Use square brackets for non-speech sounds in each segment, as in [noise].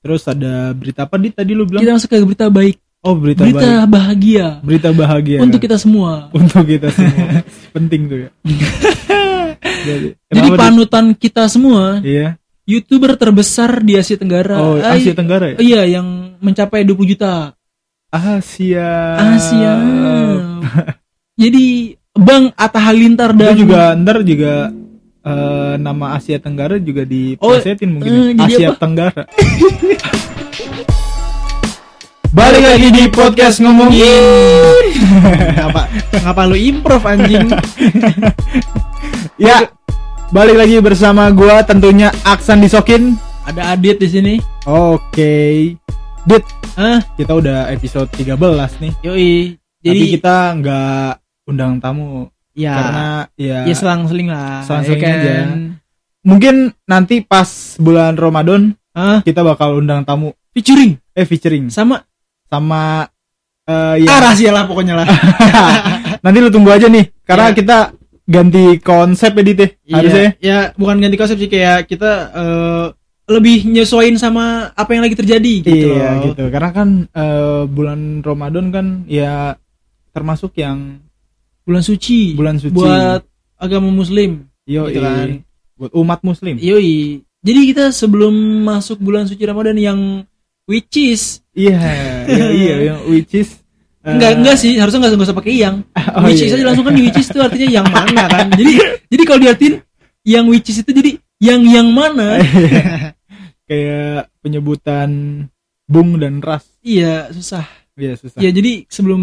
Terus ada berita apa dit tadi lu bilang? Kita masuk ke berita baik, oh berita, berita baik. bahagia Berita bahagia. untuk kita semua. [laughs] Untuk kita semua. Penting tuh ya. [laughs] Jadi, Jadi panutan kita semua, Iya. youtuber terbesar di Asia Tenggara. Oh, Asia Tenggara ya? Iya, yang mencapai 20 juta. Asia. Asia. [laughs] Jadi Bang Atta Halilintar Dan dan juga ntar juga eh, nama Asia Tenggara juga diplesetin mungkin eh, ya. jadi Asia apa? Tenggara. [laughs] Balik lagi di podcast ngomongin. ngapa [laughs] ngapa lu improv anjing? [laughs] ya, balik lagi bersama gua tentunya Aksan Disokin. Ada Adit di sini. Oke. Dit, Hah? kita udah episode 13 nih. Yoi. Jadi Tapi kita nggak undang tamu ya karena ya, ya selang-seling lah. Selang-seling ya aja. mungkin nanti pas bulan Ramadan Hah? kita bakal undang tamu Featuring eh featuring sama sama eh ya ah, rahasia lah pokoknya lah. [laughs] nanti lu tunggu aja nih karena Iya. kita ganti konsep edit deh harusnya ya. ya bukan ganti konsep sih kayak kita eh, lebih nyesuaiin sama apa yang lagi terjadi gitu iya loh. gitu karena kan eh, bulan Ramadan kan ya termasuk yang Bulan suci. bulan suci buat agama muslim. Yoi. gitu kan. buat umat muslim Yoi. Jadi kita sebelum masuk bulan suci Ramadan yang which is iya [laughs] iya iya yang which is eh, enggak enggak sih, harusnya enggak enggak usah pakai yang. [laughs] oh, which iya, is aja iya. langsung kan di which is itu artinya yang [laughs] mana kan. Jadi jadi kalau diartin yang which is itu jadi yang yang mana? kayak penyebutan bung dan ras iya, susah. Iya susah Ya jadi sebelum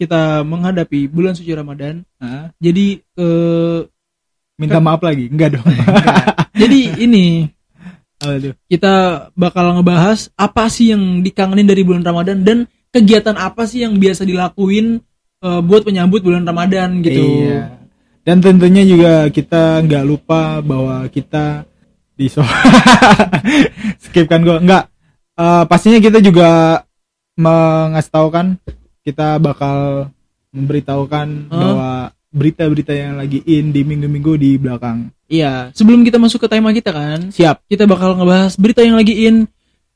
kita menghadapi bulan suci Ramadan, Hah? jadi eh minta maaf lagi enggak dong [laughs] jadi ini Apa tuh? kita bakal ngebahas apa sih yang dikangenin dari bulan Ramadan dan kegiatan apa sih yang biasa dilakuin eh, buat penyambut bulan Ramadan gitu. Iya. Dan tentunya juga kita nggak lupa bahwa kita di so [laughs] skip kan gue nggak Eh, pastinya kita juga mengasih tahu kan kita bakal memberitahukan Hah? bahwa berita-berita yang lagi in di minggu-minggu di belakang Iya, sebelum kita masuk ke tema kita kan, siap kita bakal ngebahas berita yang lagi in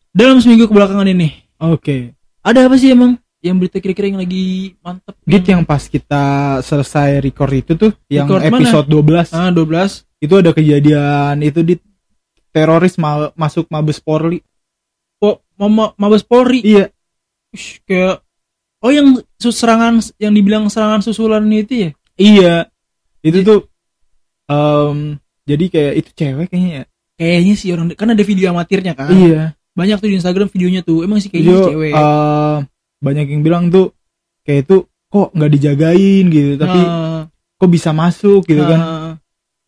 dalam seminggu kebelakangan ini. oke Ada apa sih emang yang berita kira-kira yang lagi mantep? Git yang pas kita selesai record itu tuh yang Record mana? episode 12 ah 12 itu ada kejadian itu di teroris ma- masuk Mabes Polri oh, Mama Mabes Polri. iya Kayak oh yang serangan yang dibilang serangan susulan itu ya? Iya. Itu tuh em jadi kayak itu cewek kayaknya ya. Kayaknya sih orang kan ada video amatirnya kan. Iya. Banyak tuh di Instagram videonya tuh. Emang sih kayaknya sih cewek. eh, banyak yang bilang tuh kayak itu kok nggak dijagain gitu, tapi Nah, kok bisa masuk gitu kan. nah,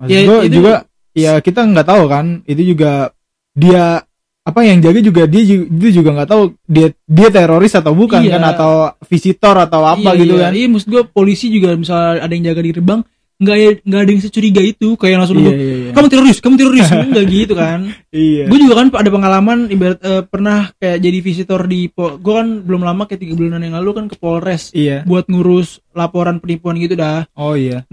Maksud ya, juga ya kita nggak tahu kan, itu juga dia apa yang jaga juga dia itu juga nggak tahu dia dia teroris atau bukan Iya. kan atau visitor atau apa iya, gitu iya. kan. Iya, maksud gua polisi juga misalnya ada yang jaga di gerbang, nggak ya- nggak ada yang securiga itu kayak langsung Iya, iya, iya. kamu teroris, kamu teroris, [laughs] enggak gitu kan. Iya. Gue juga kan ada pengalaman ibarat eh, pernah kayak jadi visitor di gue kan belum lama kayak tiga bulanan yang lalu kan ke Polres Iya. buat ngurus laporan penipuan gitu dah. Oh iya.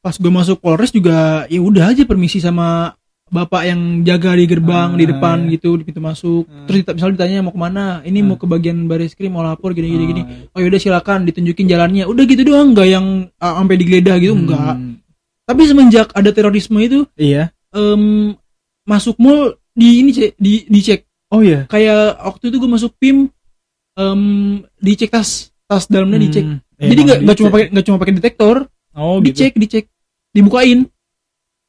Pas gue masuk Polres juga ya udah aja permisi sama bapak yang jaga di gerbang Ah, di depan iya. gitu di pintu masuk. Ah. Terus misalnya ditanya mau ke mana, ini Ah. mau ke bagian baris krim mau lapor gini gini gini. Oh, yaudah silakan ditunjukin jalannya. Udah gitu doang, nggak yang ah, sampai digeledah gitu Hmm. enggak. Tapi semenjak ada terorisme itu Iya. em, masuk mall di ini cek di dicek Oh iya. kayak waktu itu gue masuk PIM em, dicek tas tas dalamnya dicek. Hmm. Jadi Emang nggak cuma pakai nggak cuma pakai detektor, Oh gitu. dicek dicek dibukain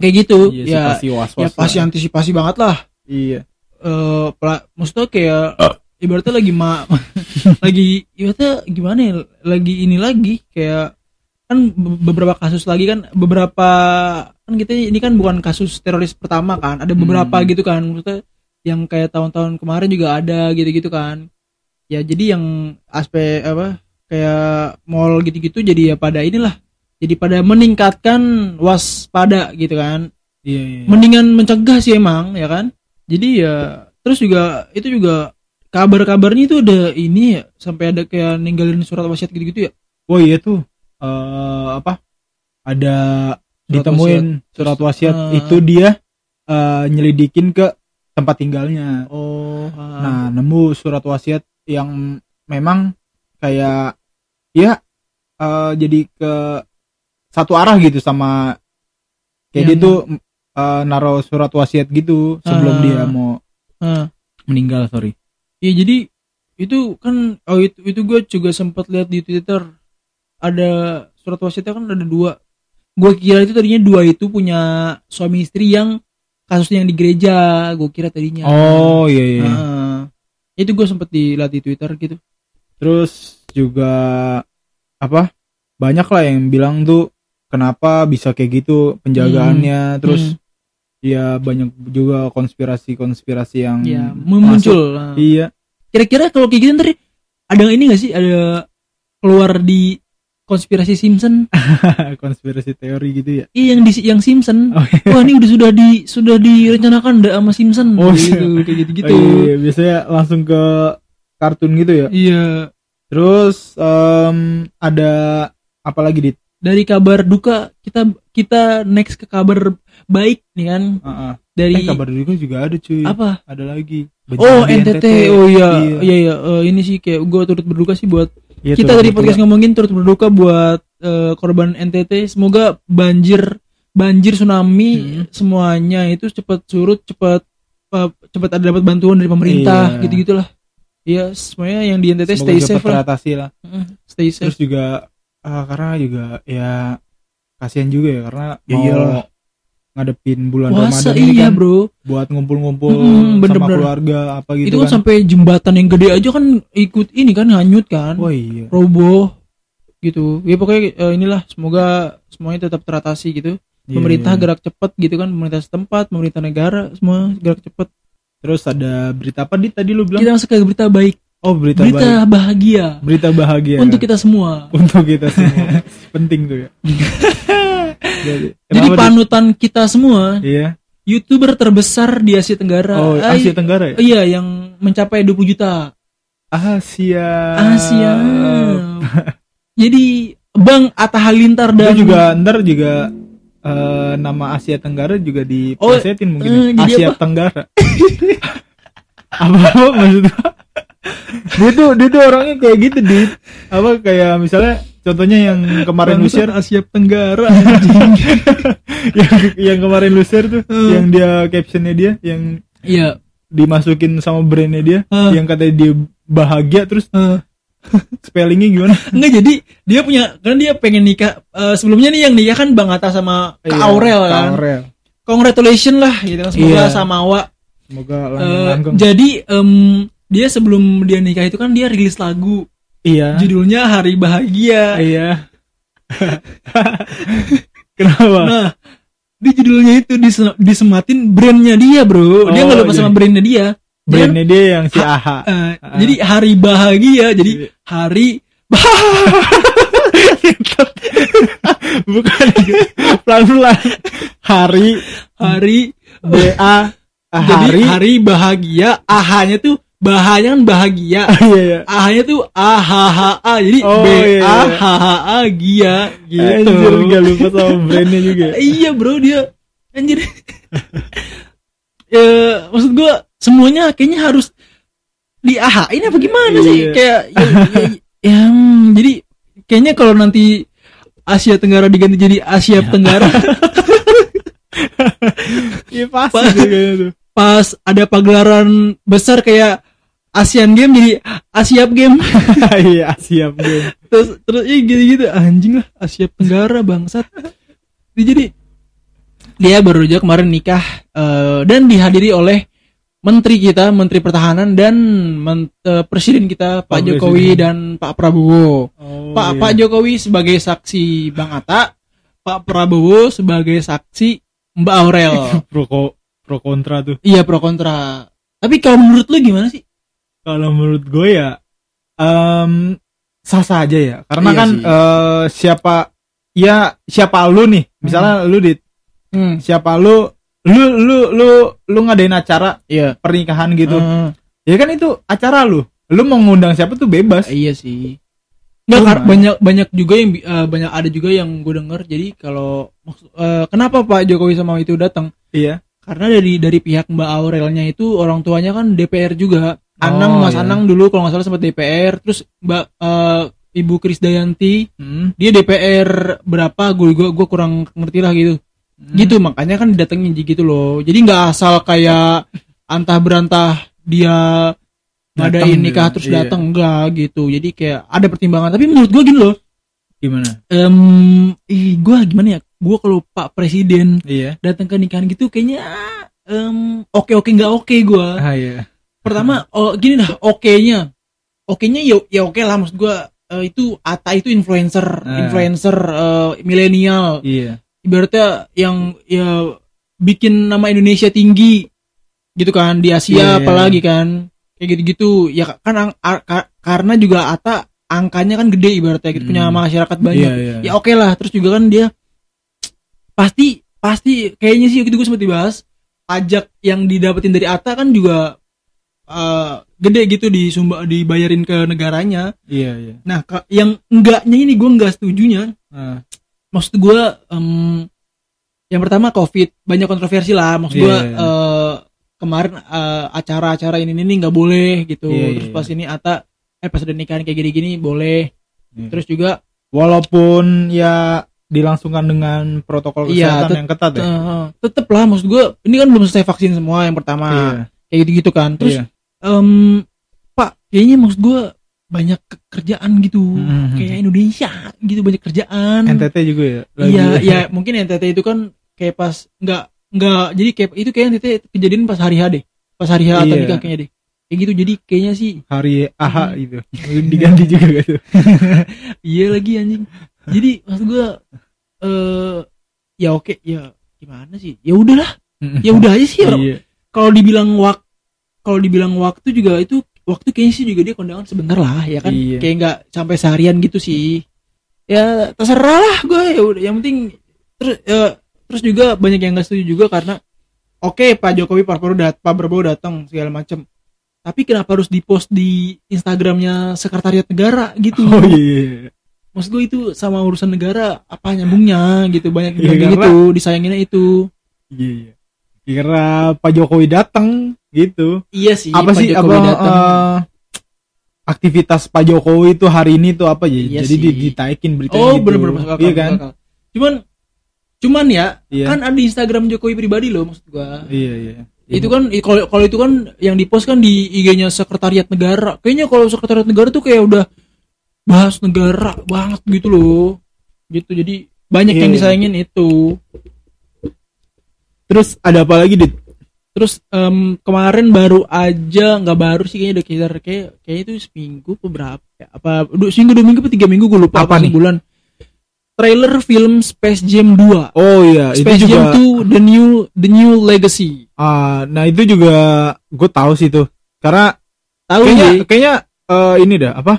kayak gitu. Iya ya pasti was ya pasti antisipasi banget lah. Iya. Eh pela- maksudnya kayak ibaratnya lagi ma [laughs] lagi ibaratnya gimana ya lagi ini lagi kayak kan be- beberapa kasus lagi kan beberapa kan kita ini kan bukan kasus teroris pertama kan ada beberapa Hmm. gitu kan maksudnya yang kayak tahun-tahun kemarin juga ada gitu-gitu kan ya jadi yang aspek apa kayak mall gitu-gitu jadi ya pada inilah jadi pada meningkatkan waspada gitu kan Iya, iya. mendingan mencegah sih emang ya kan jadi ya terus juga itu juga kabar-kabarnya itu ada ini ya sampai ada kayak ninggalin surat wasiat gitu-gitu ya Oh iya tuh eh apa? Ada Surat ditemuin surat wasiat Ah. itu dia eh, nyelidikin ke tempat tinggalnya. oh ah. Nah, nemu surat wasiat yang memang kayak ya eh, jadi ke satu arah gitu sama kayak dia Yang- tuh eh, naruh surat wasiat gitu sebelum Ah. dia mau Ah. meninggal, sorry. Iya jadi itu kan oh itu itu gue juga sempat lihat di Twitter ada surat wasiatnya kan ada dua. Gue kira itu tadinya dua itu punya suami istri yang kasusnya yang di gereja. Gue kira tadinya. Oh, iya iya. Ah. itu gue sempat dilihat di Twitter gitu. Terus juga apa? Banyak lah yang bilang tuh kenapa bisa kayak gitu penjagaannya. Terus Hmm. ya banyak juga konspirasi-konspirasi yang Ya masuk. muncul. Ah. Iya. Kira-kira kalau kayak gitu ntar ada ini gak sih ada keluar di konspirasi Simpson? [laughs] konspirasi teori gitu ya. Iya yang di yang Simpson. [laughs] Oh, iya. Wah ini udah sudah di sudah direncanakan ndak sama Simpson Oh, gitu kayak gitu gitu. Oh, iya, biasanya langsung ke kartun gitu ya. Iya. Terus em, ada apa lagi di Dari kabar duka kita kita next ke kabar baik nih kan Heeh. dari Eh, kabar juga juga ada cuy. apa? Ada lagi. Oh Bencana di NTT. Oh iya Iya. iya iya Eh, ini sih kayak gue turut berduka sih buat Iya, kita dari podcast ngomongin turut berduka buat eh, korban NTT. Semoga banjir banjir tsunami Hmm. semuanya itu cepat surut cepat cepat ada dapat bantuan dari pemerintah Iya. gitu gitulah. Iya semuanya yang di NTT Semoga stay safe lah. lah. Stay safe. Terus juga ah, karena juga ya kasihan juga ya karena Ya mau iyalah. ngadepin bulan Puasa Ramadan ini iya kan bro. buat ngumpul-ngumpul Hmm, sama bener-bener. keluarga apa gitu itu kan, kan. sampai jembatan yang gede aja kan ikut ini kan hanyut kan. Oh iya. Roboh gitu. Ya pokoknya eh, inilah semoga semuanya tetap teratasi gitu. Iya, Pemerintah iya. gerak cepat gitu kan, pemerintah setempat, pemerintah negara semua gerak cepat. Terus ada berita apa di tadi lu bilang? Kita masuk ke berita baik, Oh berita, berita bahagia Berita bahagia. untuk kita semua. [laughs] Untuk kita semua. Penting tuh ya. [laughs] Jadi, Jadi di- panutan kita semua, Iya. youtuber terbesar di Asia Tenggara. Oh, Ay- Asia Tenggara ya? Iya, yang mencapai 20 juta. Asia. Asia. [laughs] Jadi Bang Atta Halilintar dan Itu juga ntar juga eh, nama Asia Tenggara juga diplesetin mungkin ya. eh, jadi Asia apa? Tenggara. apa apa maksudnya? Dia tuh dia tuh orangnya kayak gitu di apa kayak misalnya contohnya yang kemarin lu share Asia Tenggara. [laughs] yang yang kemarin lu share tuh Hmm. yang dia captionnya dia yang Iya. dimasukin sama brandnya dia Hmm. yang katanya dia bahagia terus Eh. [laughs] spellingnya gimana Enggak jadi dia punya kan dia pengen nikah eh, sebelumnya nih yang nikah kan Bang Atta sama Kak Iya, Aurel kan. Aurel. Congratulations lah gitu kan semoga Iya. sama Awa. semoga Eh, langgeng-langgeng jadi em, dia sebelum dia nikah itu kan dia rilis lagu iya judulnya Hari Bahagia. iya [laughs] kenapa Nah, di judulnya itu dise- disematin brandnya dia, Bro. dia Oh, nggak lupa jadi- sama brandnya dia. Dia brandnya dia yang si AHA Ah. jadi hari bahagia, jadi Iya. hari [laughs] bukan pelan pelan hari hari B A jadi hari hari bahagia, ahanya tuh bahaya kan bahagia. [laughs] iya iya A-nya tuh A H H A jadi Oh, iya, iya. H H A Gia gitu. Anjir gak lupa sama brandnya juga [laughs] iya bro dia anjir. [laughs] ya maksud gua semuanya kayaknya harus di AH ini apa gimana sih Iya. kayak ya, ya, ya, hmm, jadi kayaknya kalau nanti Asia Tenggara diganti jadi Asia Tenggara iya pasti Pa- tuh kayaknya tuh pas ada pagelaran besar kayak Asian Game jadi Asia Game [laughs] iya siap gue terus terus ya gitu-gitu. Anjing lah Asia Tenggara bangsat. Jadi dia baru aja kemarin nikah eh, dan dihadiri oleh menteri kita menteri pertahanan dan men- eh, presiden kita Pak Pak Jokowi Presiden. dan Pak Prabowo. Oh, Pak iya. Pak Jokowi sebagai saksi Bang Atta Pak Prabowo sebagai saksi Mbak Aurel. [laughs] Pro pro kontra tuh. Iya pro kontra. Tapi kalau menurut lu gimana sih kalau menurut gue ya em sah sah aja ya. Karena Iya kan sih. eh, siapa ya siapa lu nih. Misalnya lu di hmm. siapa lu lu lu lu lu ngadain acara iya. pernikahan gitu. Eh, ya kan itu acara lu. Lu mau ngundang siapa tuh bebas. Iya sih. Nggak, banyak banyak juga yang eh, banyak ada juga yang gue denger. Jadi kalau eh, kenapa Pak Jokowi sama itu datang? iya. Karena dari dari pihak Mbak Aurelnya itu orang tuanya kan DPR juga Anang Oh, Mas iya. Anang dulu kalau nggak salah sempat DPR terus Mbak eh, Ibu Krisdayanti Hmm. dia DPR berapa gue gua, gua kurang ngerti lah gitu Hmm. gitu makanya kan didatengin gitu loh jadi nggak asal kayak antah berantah dia ngadain Datang nikah gitu. terus Iya. datang enggak gitu jadi kayak ada pertimbangan tapi menurut gue gini loh Gimana? em ih gue gimana ya gue kalau Pak Presiden Iya. datang ke nikahan gitu kayaknya em oke oke nggak oke gue Ah iya. Pertama oh gini dah oke nya oke nya ya ya oke lah maksud gue eh, itu Ata itu influencer Ah. influencer eh, milenial Iya. ibaratnya yang ya bikin nama Indonesia tinggi gitu kan di Asia Iya, iya. apalagi kan kayak gitu-gitu ya kan ang- a- ka- karena juga Ata angkanya kan gede ibaratnya gitu punya Hmm. masyarakat banyak Iya, iya. ya oke lah terus juga kan dia pasti pasti kayaknya sih waktu itu gue sempat dibahas pajak yang didapetin dari Ata kan juga eh, gede gitu disumba dibayarin ke negaranya Iya, iya. nah ka- yang enggaknya ini gue enggak setujunya Ah, maksud gue em, yang pertama covid banyak kontroversi lah maksud Iya, gue iya. eh, kemarin eh, acara-acara ini ini nggak boleh gitu Iya, terus iya. pas ini Ata eh pas ada nikahan kayak gini-gini boleh Iya. terus juga Walaupun ya dilangsungkan dengan protokol Iya, kesehatan tet- yang ketat ya. eh, tetep lah maksud gue ini kan belum selesai vaksin semua yang pertama Iya. Kayak gitu-gitu kan terus Iya. em, Pak kayaknya maksud gue banyak kerjaan gitu Mhm. kayak Indonesia gitu banyak kerjaan NTT juga ya. Iya, ya mungkin NTT itu kan kayak pas nggak nggak jadi kayak itu kayak NTT kejadian pas hari H deh, pas hari H atau Iya. nikah kayaknya deh. Kayak gitu jadi kayaknya sih Hari AH Hmm. itu. [laughs] Diganti juga gitu. [laughs] iya lagi anjing. Jadi maksud gua eh ya oke ya gimana sih? Ya udahlah, ya udah aja sih. orang- Iya. Kalau dibilang wak kalau dibilang waktu juga itu waktu kayaknya sih juga dia kondangan sebentar lah ya kan Iya. kayak nggak sampai seharian gitu sih ya terserah lah gue ya udah yang penting terus eh, terus juga banyak yang nggak setuju juga karena oke Pak Jokowi Pak Prabowo dat Pak Prabowo datang segala macem tapi kenapa harus dipost di Instagramnya Sekretariat Negara gitu Oh iya. maksud gue itu sama urusan negara apa nyambungnya gitu banyak Iya, yang gitu disayanginnya itu Iya. iya. Kira Pak Jokowi datang gitu. iya sih apa Pak sih Jokowi apa eh, aktivitas Pak Jokowi itu hari ini tuh apa ya? Iya Jadi sih. di- ditaikin beritanya Oh gitu. bener-bener masuk akal, Iya kan? akal. Cuman cuman ya Iya. kan ada Instagram Jokowi pribadi loh maksud gua. Iya iya. Itu kan kalau kalau itu kan yang dipost kan di IG-nya Sekretariat Negara. Kayaknya kalau Sekretariat Negara tuh kayak udah bahas negara banget gitu loh. Gitu jadi banyak Iya, yang iya. disayangin itu. Terus ada apa lagi dit? Terus em, kemarin baru aja nggak baru sih kayaknya udah sekitar kayak kayak itu seminggu apa berapa ya? apa dua, seminggu dua minggu apa tiga minggu gue lupa Apa nih? bulan trailer film Space Jam 2 Oh iya, Space itu Jam juga 2 The New The New Legacy. ah, nah itu juga gue tahu sih tuh. Karena Tahu kayaknya ya? kayaknya eh, ini dah apa?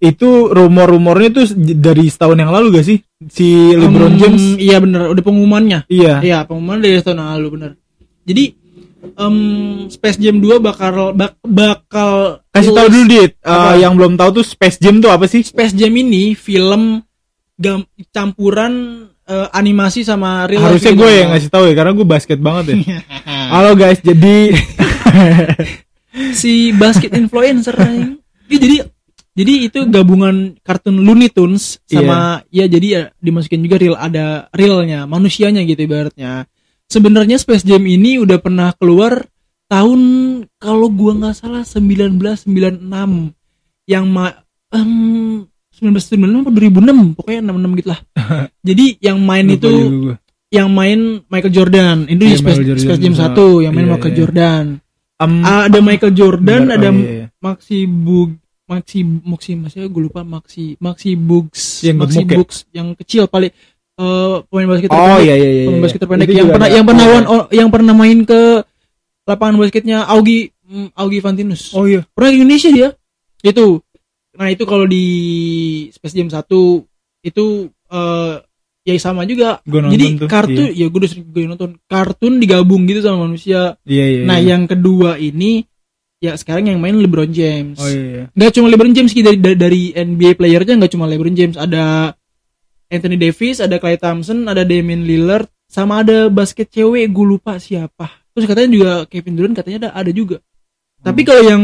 Itu rumor-rumornya tuh dari setahun yang lalu gak sih? Si LeBron Hmm, James. Iya bener, udah pengumumannya. Iya. Iya, pengumuman dari tahun lalu bener. Jadi em, Space Jam 2 bakal bak- bakal Kasih tahu dulu dit. Apa? yang belum tahu tuh Space Jam tuh apa sih? Space Jam ini film gam- campuran eh, animasi sama real Harusnya gue yang ngasih tahu ya karena gue basket banget ya. [laughs] Halo guys, jadi [laughs] si basket influencer anjing. Iya, jadi jadi itu gabungan kartun Looney Tunes sama ya jadi ya dimasukin juga real ada realnya manusianya gitu ibaratnya. Sebenarnya Space Jam ini udah pernah keluar tahun kalau gua nggak salah 1996 yang ma em 1996 atau 2006 pokoknya 66 gitu lah. [laughs] Jadi yang main Lupa itu juga yang main Michael Jordan. Itu Iya, Space, Jordan Space Jam 1 yang main iya, Michael iya. Jordan. Em, ada Michael Jordan bentar, ada oh, iya, iya. Maxi Bug Maxi Maxi masih gue lupa Maxi Maxi Bugs Yang Maxi gemuk ya? Bugs yang kecil paling eh, pemain basket Oh terpendek iya iya iya. pemain iya. basket terpendek yang pernah yang pernah Oh, yang pernah main ke lapangan basketnya Augie mm, Augie Fantinus Oh iya. pernah Indonesia dia itu nah itu kalau di Space Jam 1 itu eh ya sama juga Gua jadi tuh, kartun ya gue udah sering gue nonton kartun digabung gitu sama manusia Iya iya. nah iya. yang kedua ini ya sekarang yang main LeBron James Oh iya. iya. nggak cuma LeBron James sih dari dari, NBA playernya nggak cuma LeBron James ada Anthony Davis ada Klay Thompson ada Damian Lillard sama ada basket cewek gue lupa siapa terus katanya juga Kevin Durant katanya ada ada juga tapi kalau yang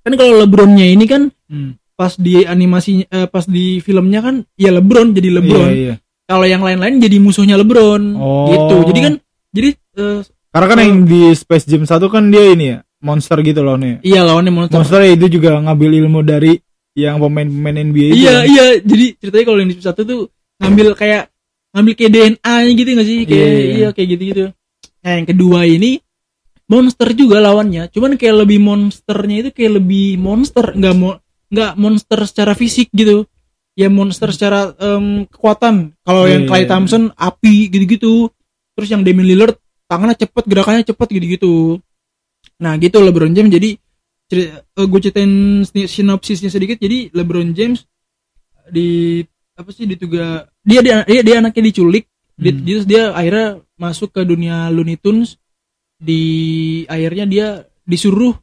kan kalau LeBronnya ini kan Hmm. pas di animasi eh, pas di filmnya kan ya LeBron jadi LeBron Iya, iya. kalau yang lain-lain jadi musuhnya LeBron Oh. gitu jadi kan jadi eh, Karena kan yang di Space Jam 1 kan dia ini ya, monster gitu loh nih. iya lawannya monster Monster itu juga ngambil ilmu dari yang pemain-pemain NBA itu. iya kan. iya jadi ceritanya kalau yang di satu tuh ngambil kayak ngambil kayak DNA nya gitu gak sih kayak Iya, iya, iya. kayak gitu gitu nah yang kedua ini monster juga lawannya cuman kayak lebih monsternya itu kayak lebih monster nggak mau nggak monster secara fisik gitu ya monster secara em, kekuatan kalau Iya, yang Clay iya. Thompson api gitu-gitu terus yang Damian Lillard tangannya cepet gerakannya cepet gitu-gitu nah gitu LeBron James. Jadi gue ceritain sinopsisnya sedikit. Jadi LeBron James di apa sih dituga dia dia dia, dia anaknya diculik. Di- Hmm. terus dia akhirnya masuk ke dunia Looney Tunes. Di akhirnya dia disuruh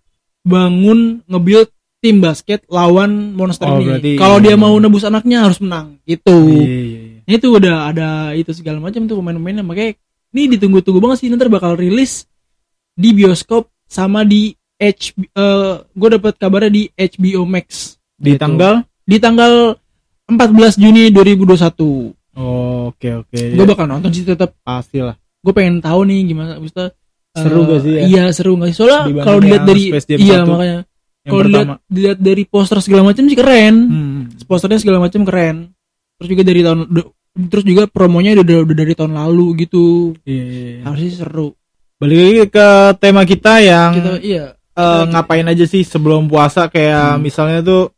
bangun nge-build tim basket lawan monster Oh, ini. kalau dia mau nebus anaknya harus menang. Gitu. Iya, iya, iya. Nah, itu udah ada itu segala macam tuh pemain-pemainnya. Makanya ini ditunggu-tunggu banget sih. Nanti bakal rilis di bioskop sama di H gue dapat kabarnya di HBO Max Di Gitu. tanggal di tanggal 14 Juni 2021 Oh, oke oke. gue bakal nonton sih tetap pasti lah. gue pengen tahu nih gimana Maksudnya, Seru eh, gak sih ya? iya seru gak sih soalnya kalau dilihat dari iya 1 makanya kalau dilihat dilihat dari poster segala macam sih keren Hmm. posternya segala macam keren terus juga dari tahun terus juga promonya udah udah dari tahun lalu gitu Iya, iya, iya. harusnya seru Balik lagi ke tema kita yang kita iya. eh, ngapain aja sih sebelum puasa? Kayak Hmm. misalnya tuh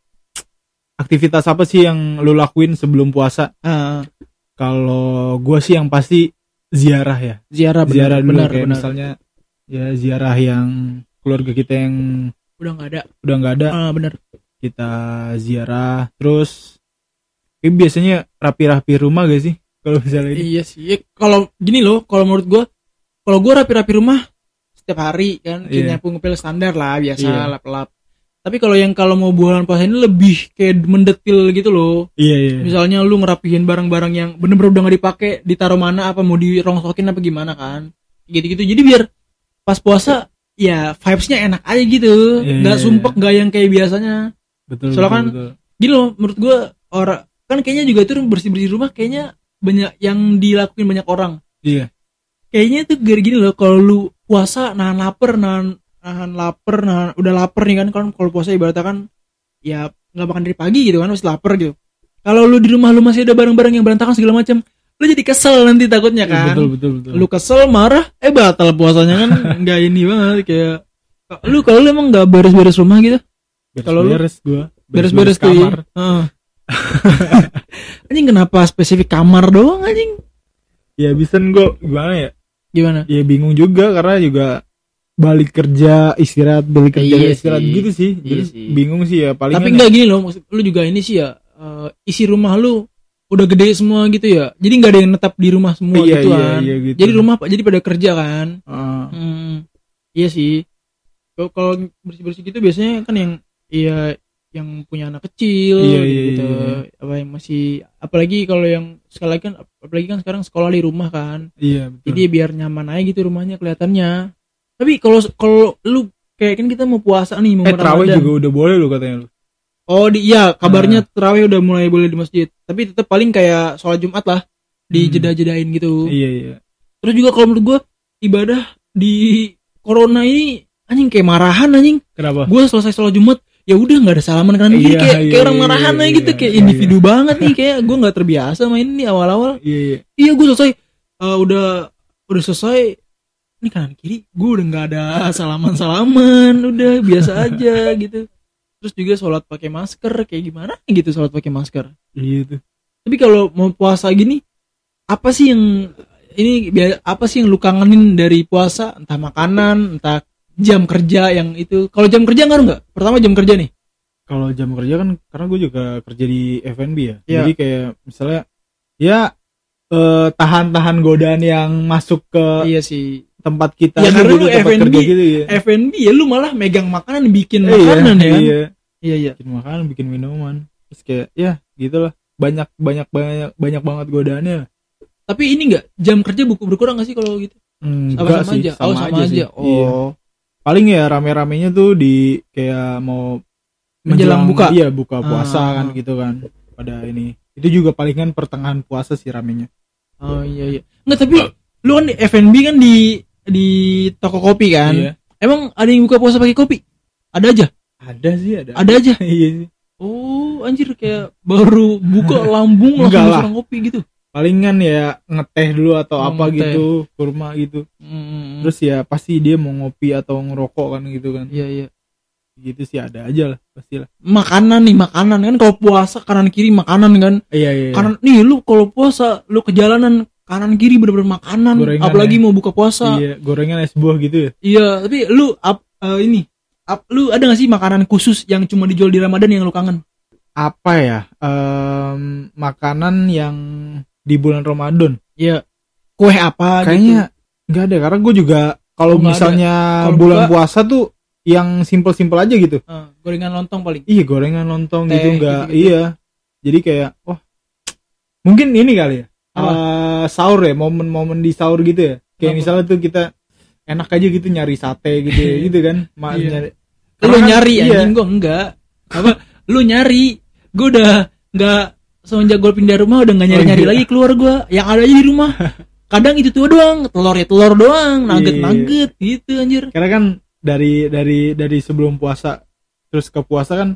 aktivitas apa sih yang lu lakuin sebelum puasa? ah, Kalau gua sih yang pasti ziarah ya. ziarah benar ziarah dulu benar, kayak benar. misalnya ya ziarah yang keluarga kita yang udah nggak ada. udah nggak ada. Ah, benar. Kita ziarah terus biasanya rapi-rapi rumah gak sih? Kalau misalnya ini. Iya sih. Ya, kalau gini loh kalau menurut gua kalau gua rapi-rapi rumah setiap hari kan? Kayak nyapu ngepel standar lah biasa Iya. lap-lap. Tapi kalau yang kalau mau bulan puasa ini lebih kayak mendetil gitu loh. Iya iya. Misalnya lu ngerapihin barang-barang yang bener-bener udah gak dipakai ditaruh mana apa mau dirongsokin apa gimana kan? Gitu-gitu. Jadi biar pas puasa ya vibesnya enak aja gitu. Iya, nggak iya, sumpek nggak yang kayak biasanya. Betul soalnya betul, kan betul. gini loh menurut gua orang kan kayaknya juga tuh bersih bersih rumah kayaknya banyak yang dilakuin banyak orang. Iya kayaknya tuh gara gini loh kalau lu puasa nahan lapar nahan nahan lapar nahan udah lapar nih kan kan kalau puasa ibaratnya kan ya nggak makan dari pagi gitu kan masih lapar gitu. Kalau lu di rumah lu masih ada barang-barang yang berantakan segala macam lu jadi kesel nanti takutnya Iya, kan. betul betul betul. Lu kesel marah eh batal puasanya kan [laughs] nggak ini banget kayak lu kalau lu emang nggak beres-beres rumah gitu kalau lu- beres gua beres-beres tuh kamar. ya. Heeh. [laughs] anjing kenapa spesifik kamar doang anjing? Ya bisa gua gimana ya gimana? Ya bingung juga karena juga balik kerja istirahat balik kerja Iya istirahat sih. gitu sih. Iya Jadi sih. bingung sih ya paling tapi enggak gini loh maksud lu juga ini sih ya eh, isi rumah lu udah gede semua gitu ya. Jadi nggak ada yang netap di rumah semua iya gitu iya kan. iya gitu. Jadi rumah jadi pada kerja kan? Heeh. hmm, iya sih. Kalau kalau bersih bersih gitu biasanya kan yang iya yang punya anak kecil Iya, iya, gitu iya. apa yang masih apalagi kalau yang sekali lagi kan apalagi kan sekarang sekolah di rumah kan iya betul jadi biar nyaman aja gitu rumahnya kelihatannya tapi kalau kalau lu kayak kan kita mau puasa nih mau eh terawih juga udah boleh lu katanya lu Oh di iya kabarnya Nah. terawih udah mulai boleh di masjid. Tapi tetap paling kayak sholat Jumat lah di Hmm. jeda-jedain gitu. iya iya Terus juga kalau menurut gua ibadah di corona ini anjing kayak marahan anjing. kenapa Gua selesai sholat Jumat ya udah nggak ada salaman kan Iya, kayak, iya, kayak orang iya, marahan iya, aja gitu iya, kayak iya, individu banget nih kayak gua nggak terbiasa main ini awal-awal. iya iya. Iya gua selesai eh, udah udah selesai ini kanan kiri gue udah nggak ada salaman salaman udah biasa aja [laughs] gitu. Terus juga sholat pakai masker kayak gimana gitu sholat pakai masker. Iya tuh tapi kalau mau puasa gini apa sih yang ini apa sih yang lu kangenin dari puasa? Entah makanan entah jam kerja yang itu kalau jam kerja ngaruh nggak pertama jam kerja nih kalau jam kerja kan karena gue juga kerja di F&B ya Iya. jadi kayak misalnya ya eh, tahan-tahan godaan yang masuk ke iya sih tempat kita Ya, nih karena gitu, lu F&B, kerja gitu ya F&B ya lu malah megang makanan bikin Eh, iya, makanan ya kan? iya iya iya bikin makanan bikin minuman terus kayak ya gitulah banyak banyak banyak banyak banget godaannya tapi ini enggak jam kerja buku berkurang gak sih kalau gitu Enggak sama sih, aja? Oh, sama sih. aja. Oh. Iya. Paling ya rame-ramenya tuh di kayak mau Menjelang buka? Iya, buka puasa Ah. kan gitu kan. Pada ini. Itu juga palingan pertengahan puasa sih ramenya. oh iya iya enggak tapi lu kan di F&B kan di di toko kopi kan Iya. emang ada yang buka puasa pakai kopi ada aja Ada sih, ada. ada aja [laughs] iya sih. oh anjir kayak baru buka lambung langsung kopi gitu Palingan ya ngeteh dulu atau Oh, apa ngeteh. gitu, kurma gitu. Hmm, Terus ya pasti dia mau ngopi atau ngerokok kan gitu kan. iya iya Gitu sih ada aja lah, pastilah. makanan nih makanan kan kalau puasa kanan kiri makanan kan Iya, iya. iya. kanan nih lu kalau puasa lu ke jalanan kanan kiri bener-bener makanan Gorengan apalagi ya. mau buka puasa Iya, gorengan es buah gitu ya. iya tapi lu up eh, ini up, lu ada gak sih makanan khusus yang cuma dijual di Ramadan yang lu kangen Apa ya? Em, makanan yang di bulan Ramadan. Iya. Kue apa Kayaknya nggak ada karena gue juga kalau Oh, nggak misalnya Kalau bulan buka- puasa tuh yang simpel-simpel aja gitu. gitu? Eh, gorengan lontong paling. Iya gorengan lontong Teh gitu nggak gitu-gitu. iya. Jadi kayak wah mungkin ini kali ya. Apa? eh, sahur ya momen-momen di sahur gitu ya. Kayak Apa? misalnya tuh kita enak aja gitu nyari sate gitu ya, [laughs] gitu kan. Ma- Iya. nyari Lu Karena kan- nyari iya. anjing gua enggak. Apa? Lu nyari. Gua udah enggak semenjak gua pindah rumah udah enggak nyari-nyari Oh, iya. lagi keluar gua. Yang ada aja di rumah. Kadang itu tuh doang, telur ya telur doang, Iya. nugget-nugget gitu anjir. karena kan dari dari dari sebelum puasa terus ke puasa kan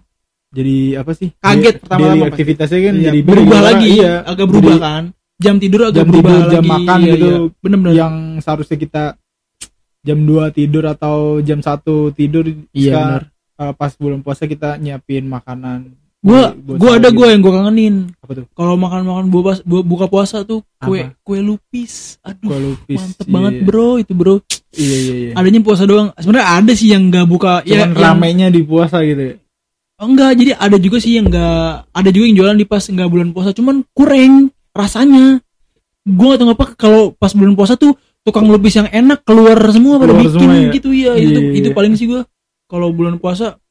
jadi apa sih Kaget daily pasti. aktivitasnya kan Iya, jadi berubah beda, lagi, iya agak berubah Jadi kan. Jam tidur agak jam berubah tidur, lagi. jam makan Iya, gitu. iya. Bener-bener. yang seharusnya kita jam 2 tidur atau jam 1 tidur Iya, sekarang, bener. eh, pas bulan puasa kita nyiapin makanan Gua buat gua sahur ada gua yang gua kangenin. apa tuh Kalau makan-makan buka, buka puasa tuh kue Apa? kue lupis. Aduh. Kue lupis Mantep iya. banget bro itu bro iya iya iya adanya puasa doang sebenarnya ada sih yang nggak buka ya cuman yang- ramenya di puasa gitu ya Oh, enggak jadi ada juga sih yang nggak ada juga yang jualan di pas nggak bulan puasa cuman kurang rasanya gua gak tau apa kalau pas bulan puasa tuh tukang lupis yang enak keluar semua pada Keluar bikin semua ya? gitu ya itu Iya, itu iya. paling sih gua kalau bulan puasa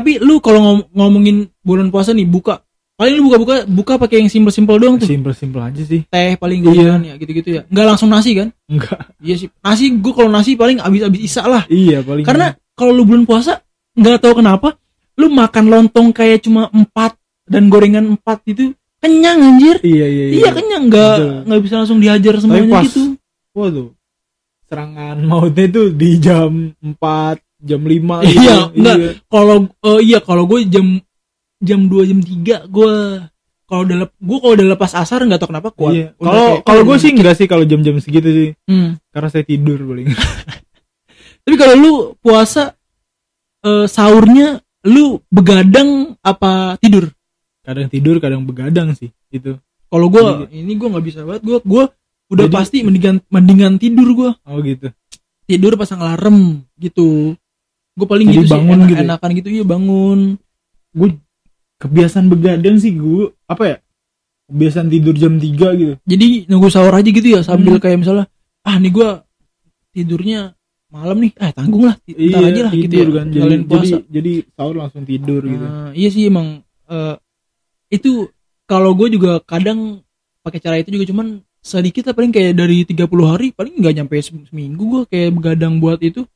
tapi lu kalau ngom- ngomongin bulan puasa nih buka. Paling lu buka-buka buka pakai yang simpel-simpel doang tuh. Simpel aja sih. Teh paling Iya. gorengan ya gitu-gitu ya. Nggak langsung nasi kan? Enggak iya sih. Nasi gua kalau nasi paling abis-abis isa lah. Iya paling karena kalau lu bulan puasa nggak tahu kenapa lu makan lontong kayak cuma empat dan gorengan empat itu kenyang anjir. Iya iya iya, kenyang. Nggak nggak bisa langsung dihajar semuanya pas- gitu. waduh serangan mautnya tuh di jam 4 jam 5 [laughs] Iya, enggak. kalau eh, iya kalau gue jam jam 2 jam 3 gue kalau udah lep, gue kalau udah lepas asar nggak tahu kenapa kuat Iya. Kalau kalau gue sih enggak sih kalau jam-jam segitu sih. Hmm. Karena saya tidur paling. [laughs] tapi kalau lu puasa eh, sahurnya lu begadang apa tidur kadang tidur, kadang begadang sih itu. kalau gue ini gue nggak bisa banget gue gue udah Jadi- pasti mendingan mendingan tidur gue Oh gitu. tidur pasang alarm gitu gue paling Jadi gitu bangun sih enak, gitu ya? enakan gitu iya bangun Gue kebiasaan begadang sih gue apa ya? Kebiasaan tidur jam 3 gitu. jadi nunggu sahur aja gitu ya sambil Hmm. kayak misalnya ah nih gue tidurnya malam nih eh tanggung lah ntar iya, aja lah gitu tidur ya kan. Jadi, jadi jadi sahur langsung tidur gitu. Nah, iya sih emang eh, itu kalau gue juga kadang pakai cara itu juga cuman sedikit lah paling kayak dari 30 hari paling nggak nyampe sem- seminggu gue kayak begadang buat itu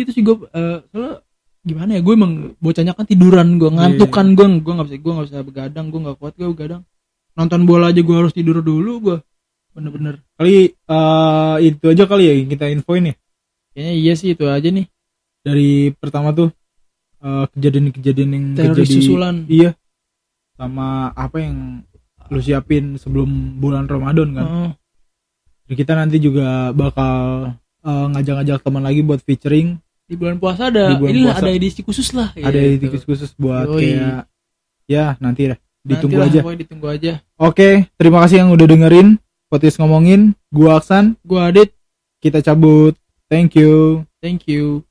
itu sih gue eh, soalnya gimana ya gue emang bocahnya kan tiduran gue ngantuk Iya. kan gue gue nggak bisa gue nggak bisa begadang gue nggak kuat gue begadang nonton bola aja gue harus tidur dulu gue bener-bener Kali eh, itu aja kali ya yang kita infoin ya. kayaknya iya sih itu aja nih Dari pertama tuh eh, kejadian-kejadian yang teroris kejadi susulan Iya. Sama apa yang lu siapin sebelum bulan Ramadan kan. Jadi kita nanti juga bakal eh, ngajak-ngajak teman lagi buat featuring. Di bulan puasa ada bulan inilah puasa. ada edisi khusus lah Ada Gitu. edisi khusus buat Yoi. kayak ya nanti dah ditunggu Nantilah, aja. pokoknya ditunggu aja Oke, terima kasih yang udah dengerin podcast ngomongin. Gua Aksan, gua Adit kita cabut. Thank you. thank you